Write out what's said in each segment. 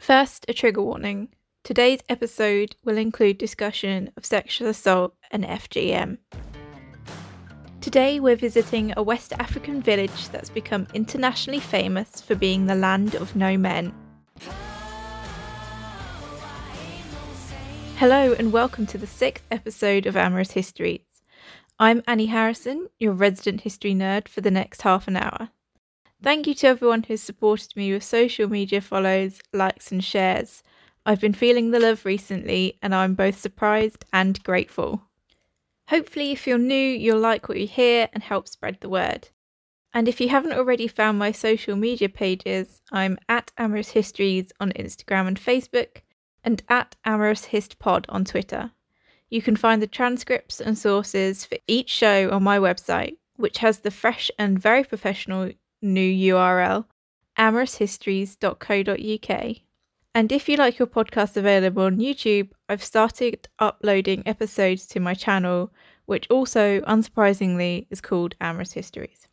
First, a trigger warning. Today's episode will include discussion of sexual assault and FGM. Today, we're visiting a West African village that's become internationally famous for being the land of no men. Hello, and welcome to the sixth episode of Amorous Histories. I'm Annie Harrison, your resident history nerd for the next half an hour. Thank you to everyone who's supported me with social media follows, likes, and shares. I've been feeling the love recently, and I'm both surprised and grateful. Hopefully, if you're new, you'll like what you hear and help spread the word. And if you haven't already found my social media pages, I'm at Amorous Histories on Instagram and Facebook, and at Amorous Hist Pod on Twitter. You can find the transcripts and sources for each show on my website, which has the fresh and very professional new URL, amoroushistories.co.uk. And if you like your podcast available on YouTube, I've started uploading episodes to my channel, which also, unsurprisingly, is called Amorous Histories.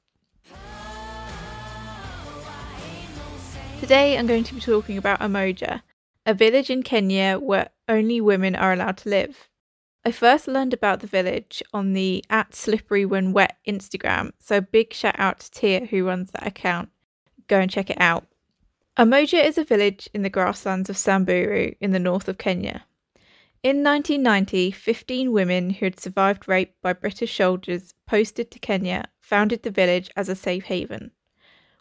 Today I'm going to be talking about Umoja, a village in Kenya where only women are allowed to live. I first learned about the village on the at slippery when wet Instagram, so big shout out to Tia who runs that account. Go and check it out. Umoja is a village in the grasslands of Samburu in the north of Kenya. In 1990, 15 women who had survived rape by British soldiers posted to Kenya founded the village as a safe haven.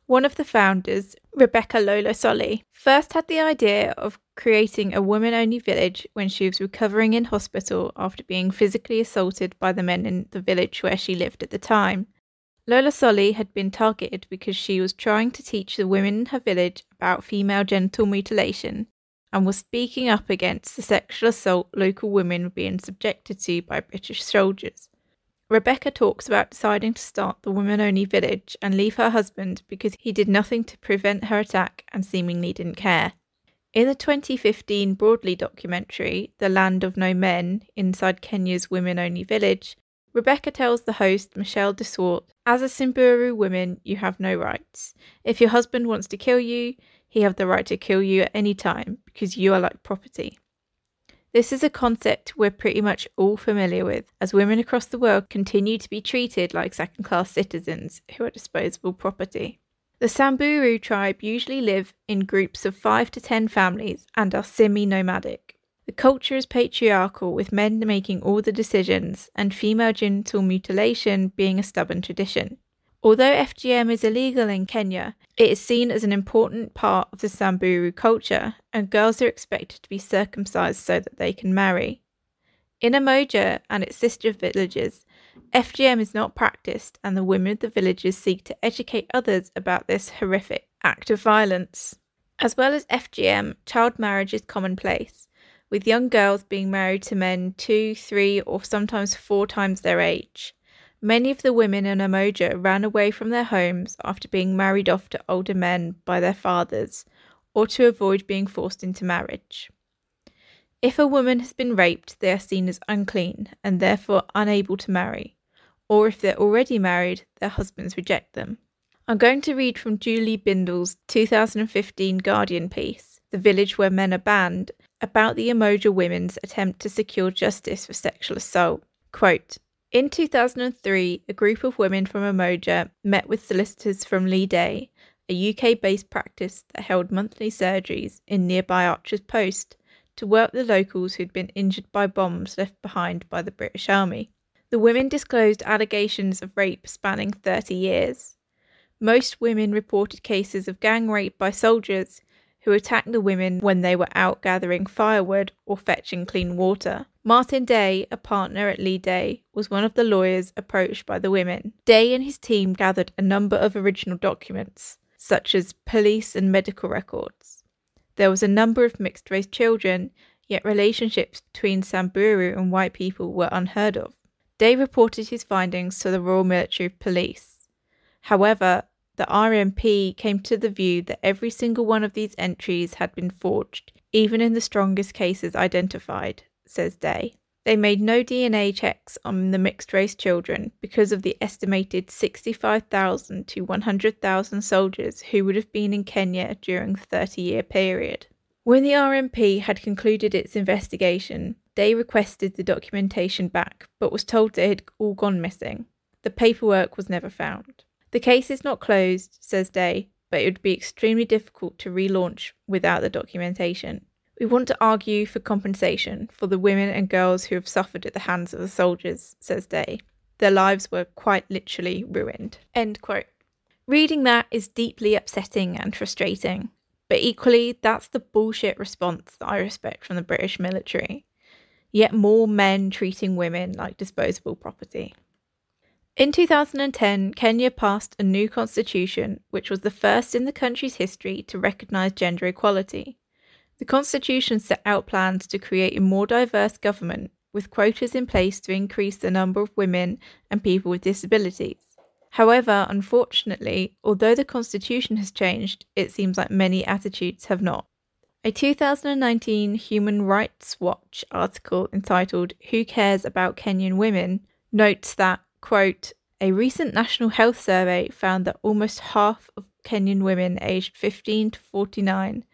One of the founders, Rebecca Lolosoli, first had the idea of creating a woman only village when she was recovering in hospital after being physically assaulted by the men in the village where she lived at the time. Lolosoli had been targeted because she was trying to teach the women in her village about female genital mutilation and was speaking up against the sexual assault local women were being subjected to by British soldiers. Rebecca talks about deciding to start the woman only village and leave her husband because he did nothing to prevent her attack and seemingly didn't care. In the 2015 Broadly documentary, The Land of No Men, inside Kenya's women only village, Rebecca tells the host, Michelle de Swart, As a Samburu woman, you have no rights. If your husband wants to kill you, he have the right to kill you at any time because you are like property. This is a concept we're pretty much all familiar with, as women across the world continue to be treated like second class citizens who are disposable property. The Samburu tribe usually live in groups of 5 to 10 families and are semi nomadic. The culture is patriarchal, with men making all the decisions and female genital mutilation being a stubborn tradition. Although FGM is illegal in Kenya, it is seen as an important part of the Samburu culture, and girls are expected to be circumcised so that they can marry. In Umoja and its sister villages, FGM is not practiced, and the women of the villages seek to educate others about this horrific act of violence. As well as FGM, child marriage is commonplace, with young girls being married to men two, three, or sometimes four times their age. Many of the women in Umoja ran away from their homes after being married off to older men by their fathers, or to avoid being forced into marriage. If a woman has been raped, they are seen as unclean and therefore unable to marry, or if they're already married, their husbands reject them. I'm going to read from Julie Bindel's 2015 Guardian piece, The Village Where Men Are Banned, about the Umoja women's attempt to secure justice for sexual assault. Quote, in 2003, a group of women from Umoja met with solicitors from Leigh Day, a UK based practice that held monthly surgeries in nearby Archer's Post, to work the locals who'd been injured by bombs left behind by the British Army. The women disclosed allegations of rape spanning 30 years. Most women reported cases of gang rape by soldiers who attacked the women when they were out gathering firewood or fetching clean water. Martin Day, a partner at Leigh Day, was one of the lawyers approached by the women. Day and his team gathered a number of original documents, such as police and medical records. There was a number of mixed race children, yet relationships between Samburu and white people were unheard of. Day reported his findings to the Royal Military Police. However, the RMP came to the view that every single one of these entries had been forged, even in the strongest cases identified, says Day. They made no DNA checks on the mixed race children because of the estimated 65,000 to 100,000 soldiers who would have been in Kenya during the 30 year period. When the RMP had concluded its investigation, Day requested the documentation back but was told it had all gone missing. The paperwork was never found. The case is not closed, says Day, but it would be extremely difficult to relaunch without the documentation. We want to argue for compensation for the women and girls who have suffered at the hands of the soldiers, says Day. Their lives were quite literally ruined. End quote. Reading that is deeply upsetting and frustrating, but equally, that's the bullshit response that I respect from the British military. Yet more men treating women like disposable property. In 2010, Kenya passed a new constitution, which was the first in the country's history to recognise gender equality. The constitution set out plans to create a more diverse government with quotas in place to increase the number of women and people with disabilities. However, unfortunately, although the constitution has changed, it seems like many attitudes have not. A 2019 Human Rights Watch article entitled Who Cares About Kenyan Women notes that, quote, a recent national health survey found that almost half of Kenyan women aged 15 to 49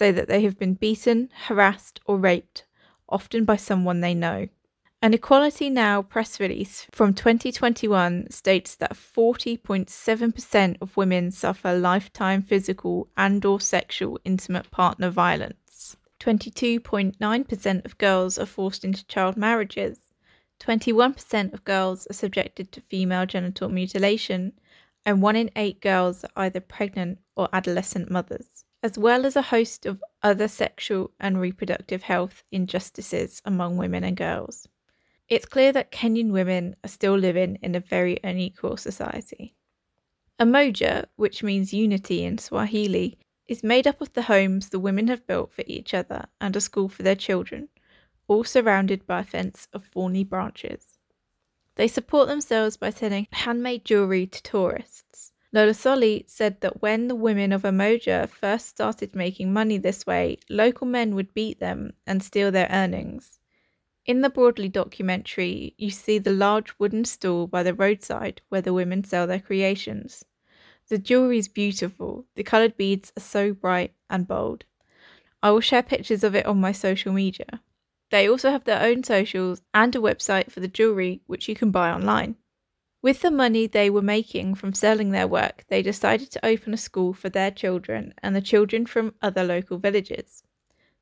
say that they have been beaten, harassed, or raped, often by someone they know. An Equality Now press release from 2021 states that 40.7% of women suffer lifetime physical and or sexual intimate partner violence. 22.9% of girls are forced into child marriages. 21% of girls are subjected to female genital mutilation, and 1 in 8 girls are either pregnant or adolescent mothers, as well as a host of other sexual and reproductive health injustices among women and girls. It's clear that Kenyan women are still living in a very unequal society. Umoja, which means unity in Swahili, is made up of the homes the women have built for each other and a school for their children, all surrounded by a fence of thorny branches. They support themselves by selling handmade jewellery to tourists. Lolosoli said that when the women of Umoja first started making money this way, local men would beat them and steal their earnings. In the Broadly documentary, you see the large wooden stall by the roadside where the women sell their creations. The jewelry is beautiful, the coloured beads are so bright and bold. I will share pictures of it on my social media. They also have their own socials and a website for the jewelry, which you can buy online. With the money they were making from selling their work, they decided to open a school for their children and the children from other local villages.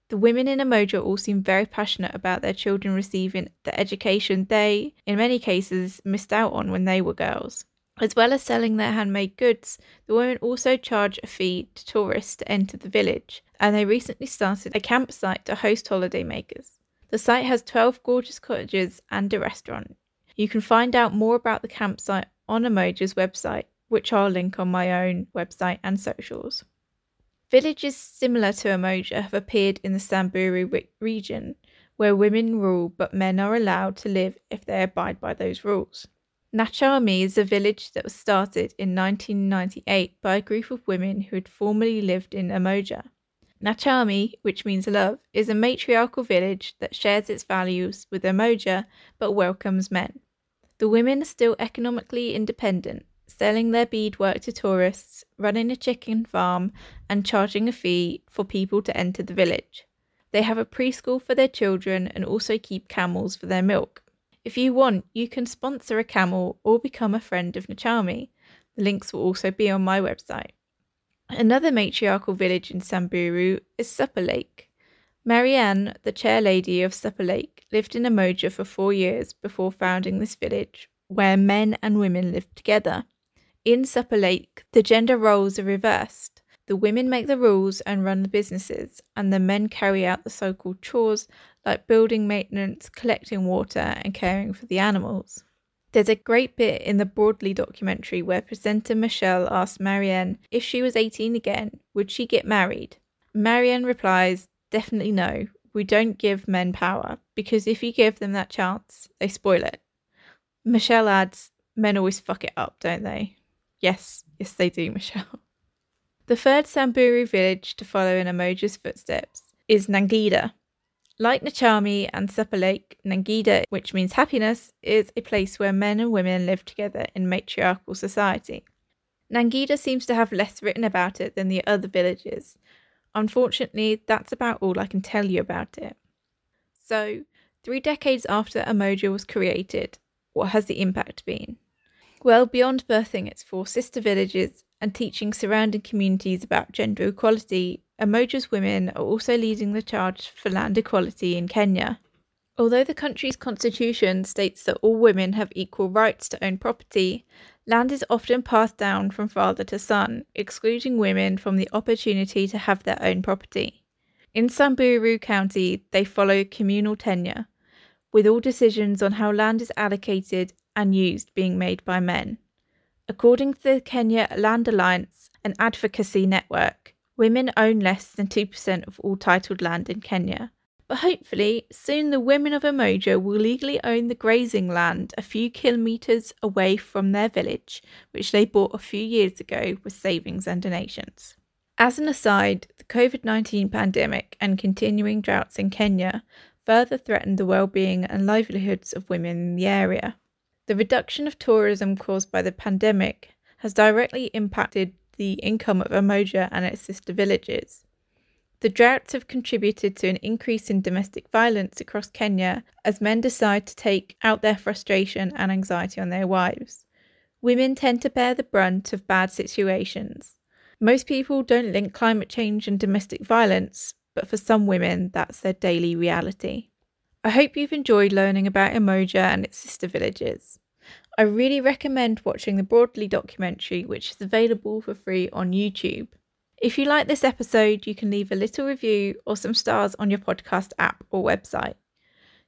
The women in Umoja all seem very passionate about their children receiving the education they, in many cases, missed out on when they were girls. As well as selling their handmade goods, the women also charge a fee to tourists to enter the village, and they recently started a campsite to host holidaymakers. The site has 12 gorgeous cottages and a restaurant. You can find out more about the campsite on Umoja's website, which I'll link on my own website and socials. Villages similar to Umoja have appeared in the Samburu region, where women rule but men are allowed to live if they abide by those rules. Nachami is a village that was started in 1998 by a group of women who had formerly lived in Umoja. Nachami, which means love, is a matriarchal village that shares its values with Umoja but welcomes men. The women are still economically independent selling their beadwork to tourists, running a chicken farm, and charging a fee for people to enter the village. They have a preschool for their children and also keep camels for their milk. If you want, you can sponsor a camel or become a friend of Nachami. The links will also be on my website. Another matriarchal village in Samburu is Supper Lake. Marianne, the chair lady of Supper Lake, lived in Umoja for four years before founding this village, where men and women lived together. In Supper Lake, the gender roles are reversed. The women make the rules and run the businesses, and the men carry out the so called chores like building maintenance, collecting water, and caring for the animals. There's a great bit in the Broadly documentary where presenter Michelle asks Marianne if she was 18 again, would she get married? Marianne replies, Definitely no. We don't give men power because if you give them that chance, they spoil it. Michelle adds, Men always fuck it up, don't they? Yes, yes, they do, Michelle. The third Samburu village to follow in Umoja's footsteps is Nangida. Like Nachami and Supper Lake, Nangida, which means happiness, is a place where men and women live together in matriarchal society. Nangida seems to have less written about it than the other villages. Unfortunately, that's about all I can tell you about it. So, three decades after Umoja was created, what has the impact been? Well, beyond birthing its four sister villages and teaching surrounding communities about gender equality, Umoja's women are also leading the charge for land equality in Kenya. Although the country's constitution states that all women have equal rights to own property, land is often passed down from father to son, excluding women from the opportunity to have their own property. In Samburu County, they follow communal tenure, with all decisions on how land is allocated and used being made by men. According to the Kenya Land Alliance, an advocacy network, women own less than 2% of all titled land in Kenya but hopefully, soon the women of Umoja will legally own the grazing land a few kilometres away from their village, which they bought a few years ago with savings and donations. As an aside, the COVID 19 pandemic and continuing droughts in Kenya further threatened the well-being and livelihoods of women in the area. The reduction of tourism caused by the pandemic has directly impacted the income of Umoja and its sister villages. The droughts have contributed to an increase in domestic violence across Kenya as men decide to take out their frustration and anxiety on their wives. Women tend to bear the brunt of bad situations. Most people don't link climate change and domestic violence, but for some women, that's their daily reality. I hope you've enjoyed learning about Umoja and its sister villages. I really recommend watching the Broadly documentary, which is available for free on YouTube. If you like this episode, you can leave a little review or some stars on your podcast app or website.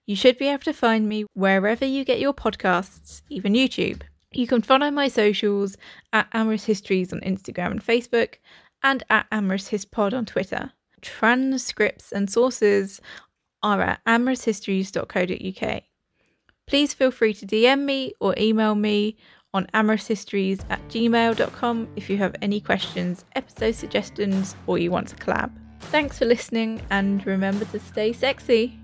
You should be able to find me wherever you get your podcasts, even YouTube. You can follow my socials at Amorous Histories on Instagram and Facebook and at Amorous Hispod on Twitter. Transcripts and sources are at amoroushistories.co.uk. Please feel free to DM me or email me on amoroushistories at gmail.com if you have any questions, episode suggestions, or you want to collab. Thanks for listening and remember to stay sexy.